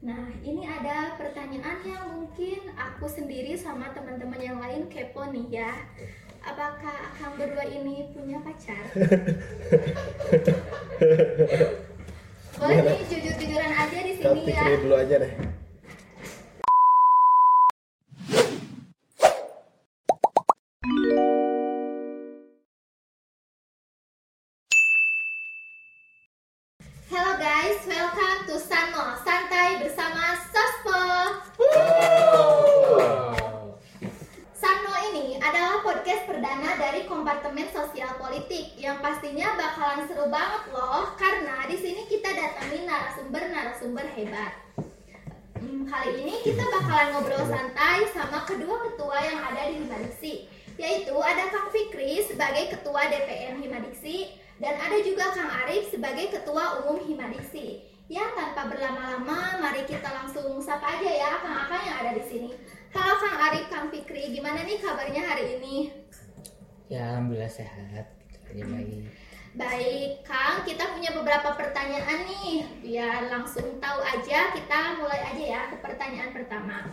Nah, ini ada pertanyaan yang mungkin aku sendiri sama teman-teman yang lain kepo nih ya. Apakah Kang berdua ini punya pacar? Boleh nih jujur-jujuran aja di sini ya. pikirin dulu aja deh. Kang Arif sebagai ketua umum Himadiksi. Ya tanpa berlama-lama, mari kita langsung sapa aja ya Kang Akang yang ada di sini. Halo Kang Arif, Kang Fikri, gimana nih kabarnya hari ini? Ya alhamdulillah sehat. Kita lagi. Baik, Kang, kita punya beberapa pertanyaan nih. Biar langsung tahu aja, kita mulai aja ya ke pertanyaan pertama.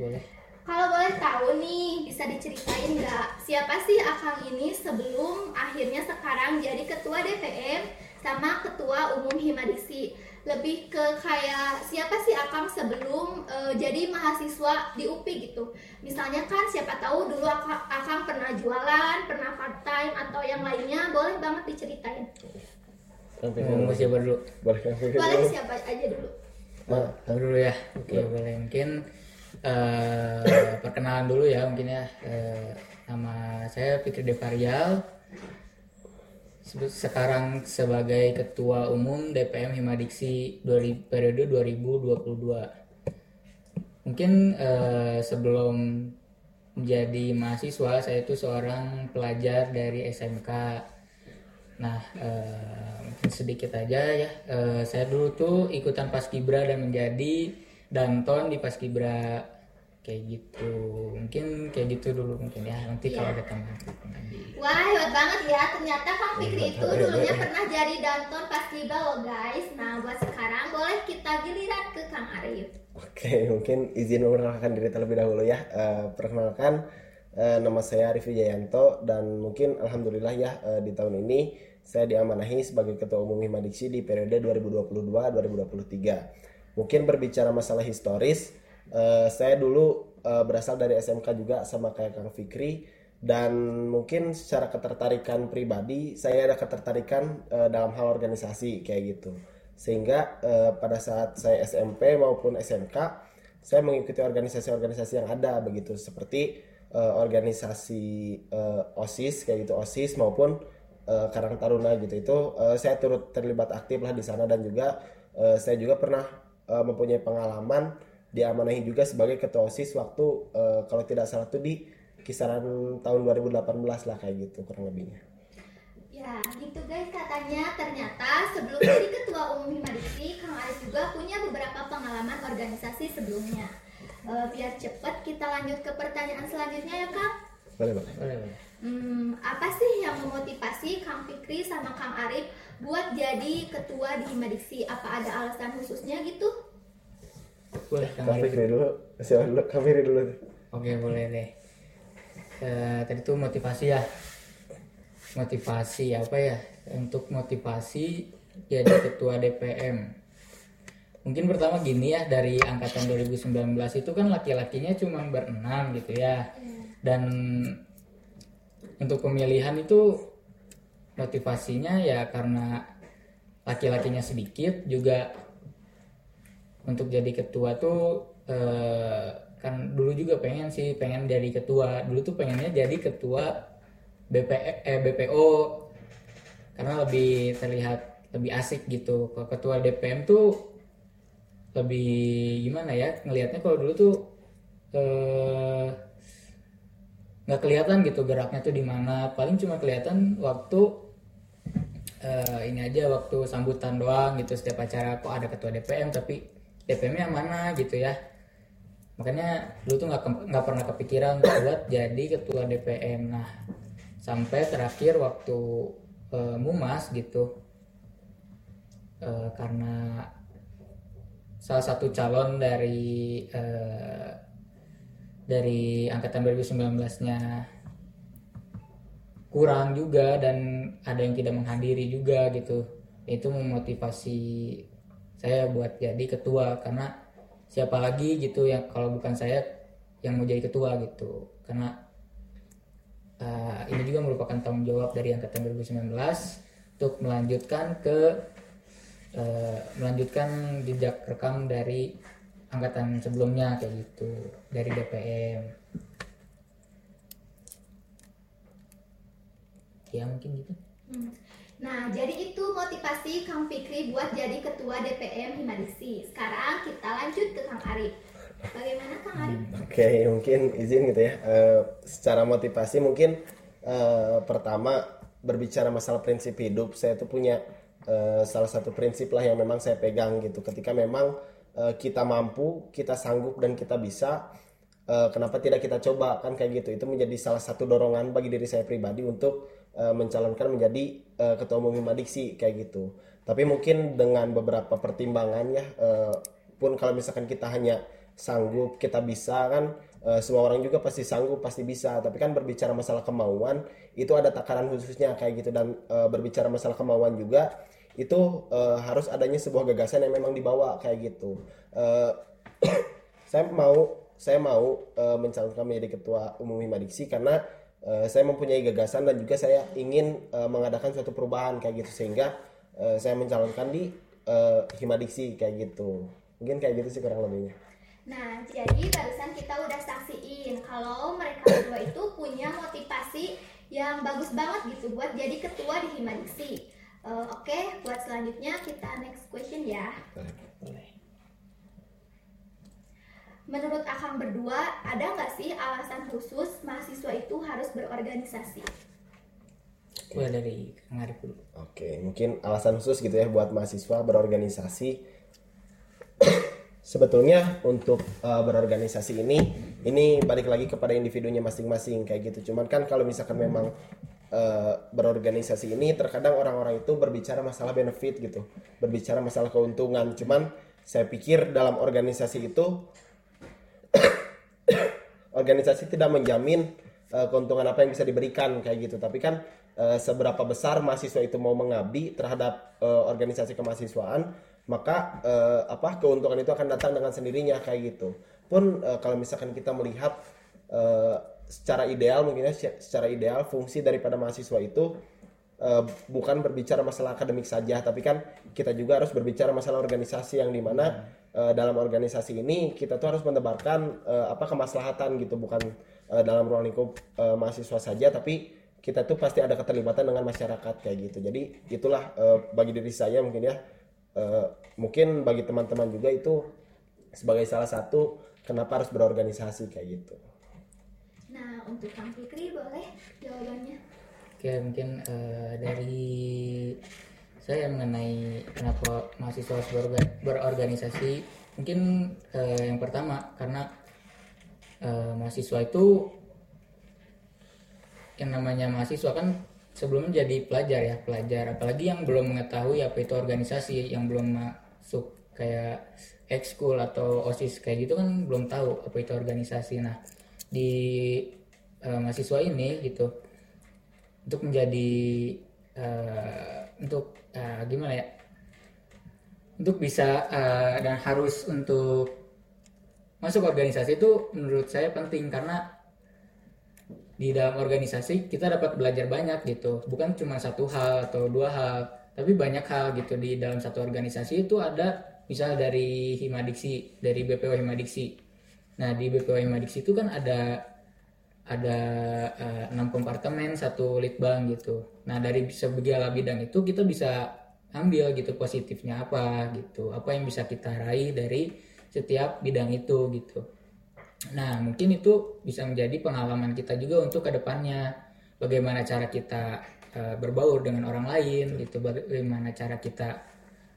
Boleh. Kalau boleh tahu nih, bisa diceritain nggak siapa sih Akang ini sebelum akhirnya sekarang jadi ketua DPM sama ketua umum Himadiksi? Lebih ke kayak siapa sih Akang sebelum eh, jadi mahasiswa di UPI gitu? Misalnya kan siapa tahu dulu Akang, Akang pernah jualan, pernah part time atau yang lainnya, boleh banget diceritain. Mau dulu. siapa dulu? Boleh Boleh siapa aja dulu. Tahu dulu ya. Oke boleh. Mungkin eh, perkenalan dulu ya mungkin ya. Eh, nama saya Fikri Devarial. Sekarang sebagai ketua umum DPM Himadiksi periode 2022. Mungkin eh, sebelum menjadi mahasiswa saya itu seorang pelajar dari SMK Nah, eh, mungkin sedikit aja ya. Eh, saya dulu tuh ikutan Paskibra dan menjadi danton di Paskibra kayak gitu. Mungkin kayak gitu dulu mungkin ya. Nanti kalau Iya. ada teman lagi. Wah hebat banget ya, ternyata Kang Fikri itu dulunya pernah jadi danton pas Kibra loh guys Nah buat sekarang boleh kita giliran ke Kang Arif Oke, mungkin izin memperkenalkan diri terlebih dahulu ya. Eh, perkenalkan, eh, nama saya Arif Wijayanto dan mungkin alhamdulillah ya eh, di tahun ini saya diamanahi sebagai Ketua Umum Himadiksi di periode 2022-2023. Mungkin berbicara masalah historis, eh, saya dulu eh, berasal dari SMK juga sama kayak Kang Fikri. Dan mungkin secara ketertarikan pribadi saya ada ketertarikan eh, dalam hal organisasi kayak gitu. Sehingga eh, pada saat saya SMP maupun SMK saya mengikuti organisasi-organisasi yang ada begitu. Seperti eh, organisasi eh, OSIS kayak gitu OSIS maupun eh, Karang Taruna gitu. Itu eh, saya turut terlibat aktif lah di sana dan juga eh, saya juga pernah eh, mempunyai pengalaman diamanahi juga sebagai ketua OSIS waktu eh, kalau tidak salah tuh di kisaran tahun 2018 lah kayak gitu kurang lebihnya. Ya gitu guys katanya ternyata sebelum jadi ketua umum Himadiksi Kang Arif juga punya beberapa pengalaman organisasi sebelumnya Eh, Biar cepet kita lanjut ke pertanyaan selanjutnya ya Kang Boleh boleh. Boleh, boleh. Hmm, apa sih yang memotivasi Kang Fikri sama Kang Arif buat jadi ketua di Himadiksi? Apa ada alasan khususnya gitu? Boleh, Kang Arif. Dulu, siapa dulu? Kang dulu. Oke, boleh deh. Eh, tadi tuh motivasi ya. Motivasi apa ya? Untuk motivasi jadi ketua DPM. Mungkin pertama gini ya dari angkatan 2019 itu kan laki-lakinya cuma berenam gitu ya. Dan untuk pemilihan itu motivasinya ya karena laki-lakinya sedikit juga untuk jadi ketua tuh eh, kan dulu juga pengen sih pengen jadi ketua. Dulu tuh pengennya jadi ketua BP eh, BPO karena lebih terlihat lebih asik gitu. Kalau ketua DPM tuh lebih gimana ya ngelihatnya kalau dulu tuh eh, nggak kelihatan gitu geraknya tuh di mana. Paling cuma kelihatan waktu eh, ini aja waktu sambutan doang gitu. Setiap acara kok ada ketua DPM tapi DPM-nya mana gitu ya. Makanya dulu tuh nggak nggak pernah kepikiran buat jadi ketua DPM nah sampai terakhir waktu eh, mumas gitu Eh, karena salah satu calon dari eh, dari angkatan 2019-nya kurang juga dan ada yang tidak menghadiri juga gitu. Itu memotivasi saya buat jadi ketua karena siapa lagi gitu yang kalau bukan saya yang mau jadi ketua gitu. Karena uh, ini juga merupakan tanggung jawab dari angkatan 2019 untuk melanjutkan ke uh, melanjutkan jejak rekam dari angkatan sebelumnya kayak gitu dari DPM ya mungkin gitu. Hmm. Nah, jadi itu motivasi Kang Fikri buat jadi ketua DPM Himadisi. Sekarang kita lanjut ke Kang Arif. Bagaimana Kang Arif? Oke, mungkin izin gitu ya. Eh, secara motivasi mungkin eh, pertama berbicara masalah prinsip hidup, saya tuh punya eh, salah satu prinsip lah yang memang saya pegang gitu. Ketika memang kita mampu, kita sanggup dan kita bisa, kenapa tidak kita coba kan kayak gitu. Itu menjadi salah satu dorongan bagi diri saya pribadi untuk eh, mencalonkan menjadi eh, ketua umum Himadiksi kayak gitu. Tapi mungkin dengan beberapa pertimbangan ya, eh, pun kalau misalkan kita hanya sanggup kita bisa kan eh, semua orang juga pasti sanggup pasti bisa. Tapi kan berbicara masalah kemauan itu ada takaran khususnya kayak gitu. Dan eh, berbicara masalah kemauan juga itu eh, harus adanya sebuah gagasan yang memang dibawa kayak gitu. Eh, saya mau saya mau eh, mencalonkan menjadi ketua umum Himadiksi karena eh, saya mempunyai gagasan dan juga saya ingin eh, mengadakan suatu perubahan kayak gitu sehingga eh, saya mencalonkan di eh, Himadiksi kayak gitu mungkin kayak gitu sih kurang lebihnya Nah, jadi barusan kita udah saksiin kalau mereka berdua itu punya motivasi yang bagus banget gitu buat jadi ketua di Himadiksi. Eh, Oke, buat selanjutnya kita next question ya. Menurut Akang berdua, ada nggak sih alasan khusus mahasiswa itu harus berorganisasi? Gue dari Kang Arif dulu. Oke, mungkin alasan khusus gitu ya buat mahasiswa berorganisasi. Sebetulnya untuk uh, berorganisasi ini, ini balik lagi kepada individunya masing-masing kayak gitu. Cuman kan kalau misalkan memang uh, berorganisasi ini, terkadang orang-orang itu berbicara masalah benefit gitu, berbicara masalah keuntungan. Cuman saya pikir dalam organisasi itu organisasi tidak menjamin uh, keuntungan apa yang bisa diberikan kayak gitu. Tapi kan uh, seberapa besar mahasiswa itu mau mengabdi terhadap uh, organisasi kemahasiswaan maka uh, apa keuntungan itu akan datang dengan sendirinya kayak gitu. Pun uh, kalau misalkan kita melihat uh, secara ideal mungkin ya secara ideal fungsi daripada mahasiswa itu uh, bukan berbicara masalah akademik saja tapi kan kita juga harus berbicara masalah organisasi yang di mana uh, dalam organisasi ini kita tuh harus menebarkan uh, apa kemaslahatan gitu. Bukan uh, dalam ruang lingkup uh, mahasiswa saja tapi kita tuh pasti ada keterlibatan dengan masyarakat kayak gitu. Jadi itulah uh, bagi diri saya mungkin ya. Uh, mungkin bagi teman-teman juga itu sebagai salah satu kenapa harus berorganisasi kayak gitu. Nah, untuk Kang Fikri boleh jawabannya? Oke mungkin eh, dari saya mengenai kenapa mahasiswa berorganisasi. Mungkin eh, yang pertama karena eh, mahasiswa itu yang namanya mahasiswa kan sebelumnya jadi pelajar ya pelajar. Apalagi yang belum mengetahui apa itu organisasi yang belum masuk kayak ekskul atau osis kayak gitu kan belum tahu apa itu organisasi. Nah di eh, mahasiswa ini gitu untuk menjadi eh, untuk eh, gimana ya untuk bisa eh, dan harus untuk masuk organisasi itu menurut saya penting karena di dalam organisasi kita dapat belajar banyak gitu. Bukan cuma satu hal atau dua hal tapi banyak hal gitu. Di dalam satu organisasi itu ada misalnya dari Himadiksi dari BPO Himadiksi nah di BPO Himadiksi itu kan ada ada eh, enam kompartemen satu litbang gitu nah dari segala bidang itu kita bisa ambil gitu positifnya apa gitu apa yang bisa kita raih dari setiap bidang itu gitu Nah, mungkin itu bisa menjadi pengalaman kita juga untuk ke depannya. Bagaimana cara kita eh, berbaur dengan orang lain, gitu. Bagaimana cara kita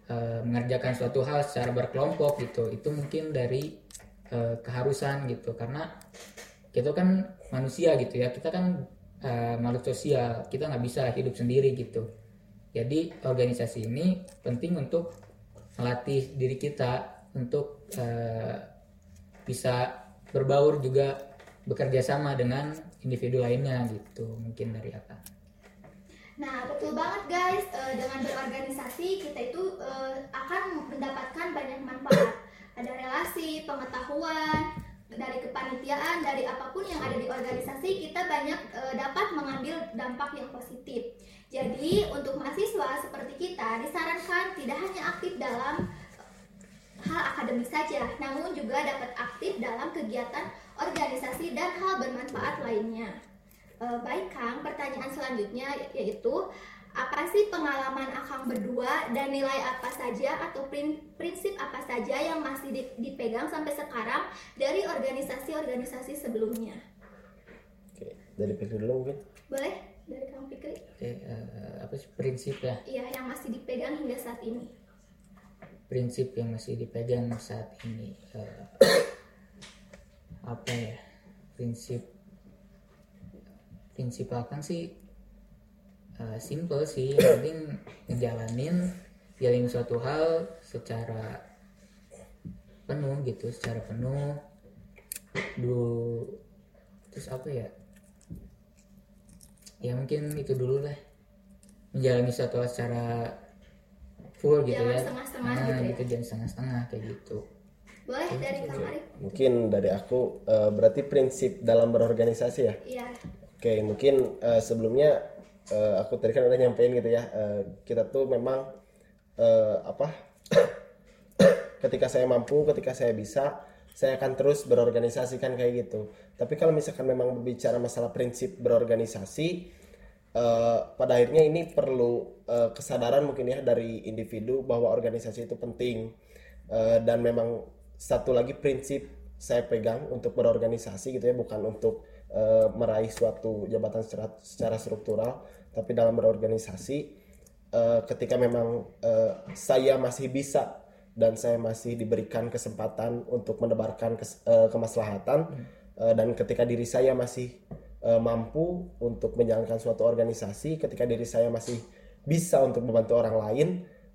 eh, mengerjakan suatu hal secara berkelompok, gitu. Itu mungkin dari eh, keharusan, gitu. Karena kita kan manusia, gitu ya. Kita kan eh, makhluk sosial. Kita nggak bisa hidup sendiri, gitu. Jadi organisasi ini penting untuk melatih diri kita untuk eh, bisa berbaur juga bekerja sama dengan individu lainnya gitu mungkin dari apa Nah, betul banget guys. Eh, dengan berorganisasi kita itu eh, akan mendapatkan banyak manfaat. Ada relasi, pengetahuan, dari kepanitiaan, dari apa pun yang ada di organisasi kita banyak eh, dapat mengambil dampak yang positif. Jadi, untuk mahasiswa seperti kita disarankan tidak hanya aktif dalam hal akademis saja, namun juga dapat aktif dalam kegiatan organisasi dan hal bermanfaat lainnya. Eh, baik Kang, pertanyaan selanjutnya yaitu apa sih pengalaman Akang berdua dan nilai apa saja atau prin- prinsip apa saja yang masih di- dipegang sampai sekarang dari organisasi-organisasi sebelumnya? Oke, dari pikir dulu mungkin. Boleh dari Kang Fikri? Oke, eh, apa sih prinsip ya Iya, yang masih dipegang hingga saat ini. prinsip yang masih dipegang saat ini Eh, apa ya prinsip prinsip akan sih eh, simple sih yang penting ngejalanin jalin suatu hal secara penuh gitu secara penuh dulu terus apa ya ya mungkin itu dulu lah menjalani suatu hal secara full gitu Jangan ya setengah-setengah Nah, gitu ya. gitu jangan setengah-setengah kayak gitu Boleh dari Kang Arif? Mungkin dari aku eh, berarti prinsip dalam berorganisasi ya. Iya. Oke, mungkin eh, sebelumnya eh, aku tadi kan udah nyampein gitu ya. eh, kita tuh memang eh, apa? ketika saya mampu, ketika saya bisa, saya akan terus berorganisasi kan kayak gitu. Tapi kalau misalkan memang berbicara masalah prinsip berorganisasi, eh, pada akhirnya ini perlu eh, kesadaran mungkin ya dari individu bahwa organisasi itu penting Eh, dan memang satu lagi prinsip saya pegang untuk berorganisasi gitu ya bukan untuk eh, meraih suatu jabatan secara, secara struktural tapi dalam berorganisasi eh, ketika memang eh, saya masih bisa dan saya masih diberikan kesempatan untuk menebarkan kes- eh, kemaslahatan eh, dan ketika diri saya masih eh, mampu untuk menjalankan suatu organisasi ketika diri saya masih bisa untuk membantu orang lain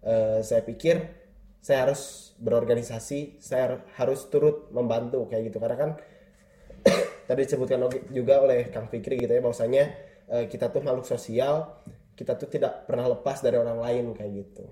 eh, saya pikir saya harus berorganisasi saya harus turut membantu kayak gitu karena kan tadi disebutkan juga oleh Kang Fikri gitu ya bahwasanya eh, kita tuh makhluk sosial kita tuh tidak pernah lepas dari orang lain kayak gitu.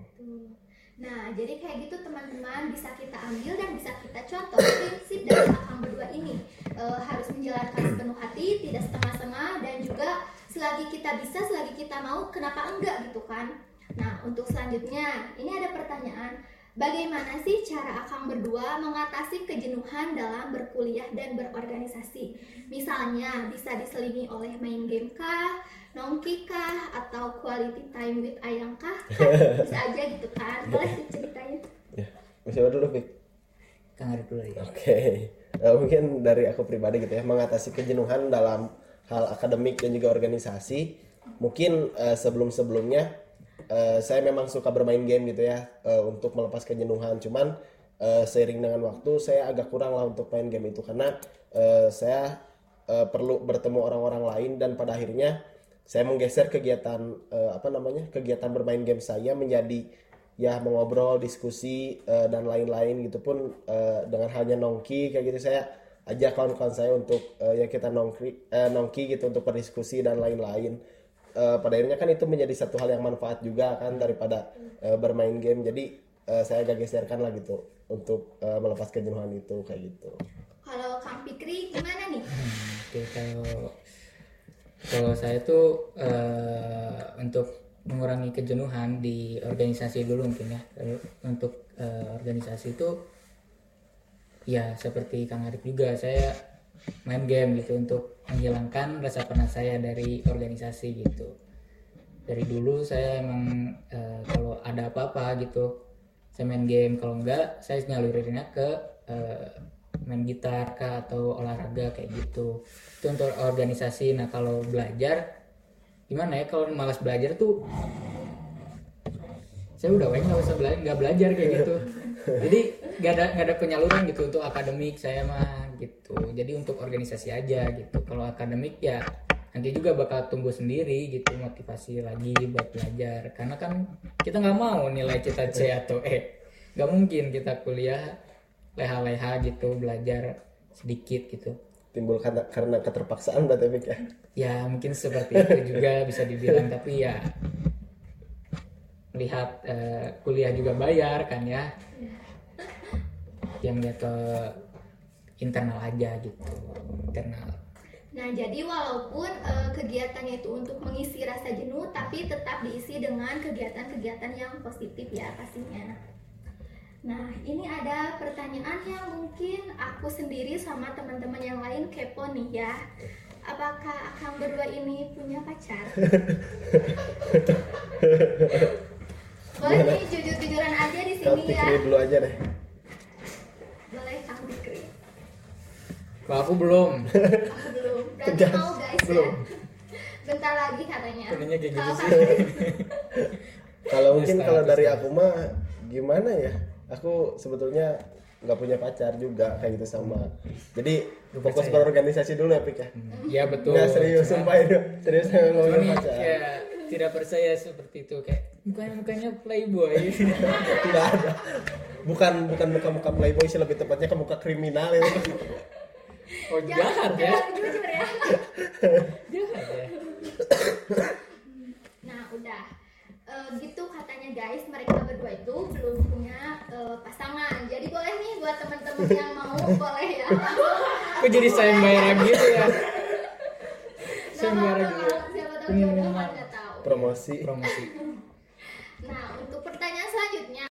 Nah, jadi kayak gitu teman-teman bisa kita ambil dan bisa kita contoh prinsip dari akang berdua ini E, harus menjalankan sepenuh hati, tidak setengah-setengah dan juga selagi kita bisa, selagi kita mau, kenapa enggak gitu kan? Nah, untuk selanjutnya ini ada pertanyaan. Bagaimana sih cara Akang berdua mengatasi kejenuhan dalam berkuliah dan berorganisasi? Misalnya bisa diselingi oleh main game kah, nongki kah, atau quality time with ayang kah? Kan bisa aja gitu kan. Boleh diceritain? ya siapa dulu Fik? Kang Arif dulu ya Oke, Eh, mungkin dari aku pribadi gitu ya mengatasi kejenuhan dalam hal akademik dan juga organisasi. Mungkin eh, sebelum-sebelumnya eh, saya memang suka bermain game gitu ya eh, untuk melepas kejenuhan. Cuman eh, seiring dengan waktu saya agak kurang lah untuk main game itu. Karena eh, saya eh, perlu bertemu orang-orang lain dan pada akhirnya saya menggeser kegiatan eh, apa namanya kegiatan bermain game saya menjadi ya mengobrol diskusi eh, dan lain-lain gitu pun eh, dengan halnya nongki kayak gitu. Saya ajak kawan-kawan saya untuk eh, ya kita nongki eh, nongki gitu untuk berdiskusi dan lain-lain Eh, pada akhirnya kan itu menjadi satu hal yang manfaat juga kan daripada eh, bermain game. Jadi eh, saya agak geserkan lah gitu untuk eh, melepas kejenuhan itu kayak gitu. Kalau Kang Fikri gimana nih? Oke kalau kalau saya tuh eh, untuk mengurangi kejenuhan di organisasi dulu mungkin ya. Kalau untuk eh, organisasi itu ya seperti Kang Arif juga saya main game gitu untuk menghilangkan rasa penat saya dari organisasi gitu. Dari dulu saya emang eh, kalau ada apa-apa gitu saya main game. Kalau enggak saya nyalurinnya ke eh, main gitar kah atau olahraga kayak gitu. Itu untuk organisasi. Nah kalau belajar gimana ya kalau malas belajar tuh saya udah banyak nggak usah belajar nggak belajar kayak gitu. Jadi nggak ada nggak ada penyaluran gitu untuk akademik saya mah gitu. Jadi untuk organisasi aja gitu. Kalau akademik ya nanti juga bakal tumbuh sendiri gitu motivasi lagi buat belajar. Karena kan kita nggak mau nilai kita C atau E. Nggak mungkin kita kuliah leha-leha gitu belajar sedikit gitu. Timbul karena, karena keterpaksaan berarti ya? Ya mungkin seperti itu juga bisa dibilang. Tapi ya lihat eh, kuliah juga bayar kan ya. Yang lihat ke internal aja gitu internal Nah, jadi walaupun eh, kegiatannya itu untuk mengisi rasa jenuh, tapi tetap diisi dengan kegiatan-kegiatan yang positif ya pastinya. Nah, ini ada pertanyaan yang mungkin aku sendiri sama teman-teman yang lain kepo nih ya. Apakah akang berdua ini punya pacar? Boleh nih jujur-jujuran aja di sini ya. Dulu aja deh Boleh Kang Fikri. Kalau aku belum Aku belum. Mau guys Belum. ya. Bentar lagi katanya. Sebenarnya kayak gitu Kalau sih. Kalau mungkin kalau dari aku mah gimana ya aku sebetulnya nggak punya pacar juga kayak gitu sama jadi Lu fokus percaya? berorganisasi dulu ya Pik ya ya betul nggak serius Cuma- sumpah itu serius ngomongin nih, pacar kayak tidak percaya seperti itu kayak mukanya mukanya playboy tidak ada bukan bukan muka muka playboy sih lebih tepatnya ke muka kriminal itu oh jahat, ya. jujur ya? Jahat ya. Nah udah. E, gitu katanya guys mereka berdua itu belum punya e, pasangan. Jadi boleh nih buat teman-teman yang mau boleh ya? Aku jadi sayembara gitu ya? Sayembara gitu ya? siapa tahu jodoh hmm. kan tahu. Promosi promosi. Nah untuk pertanyaan selanjutnya.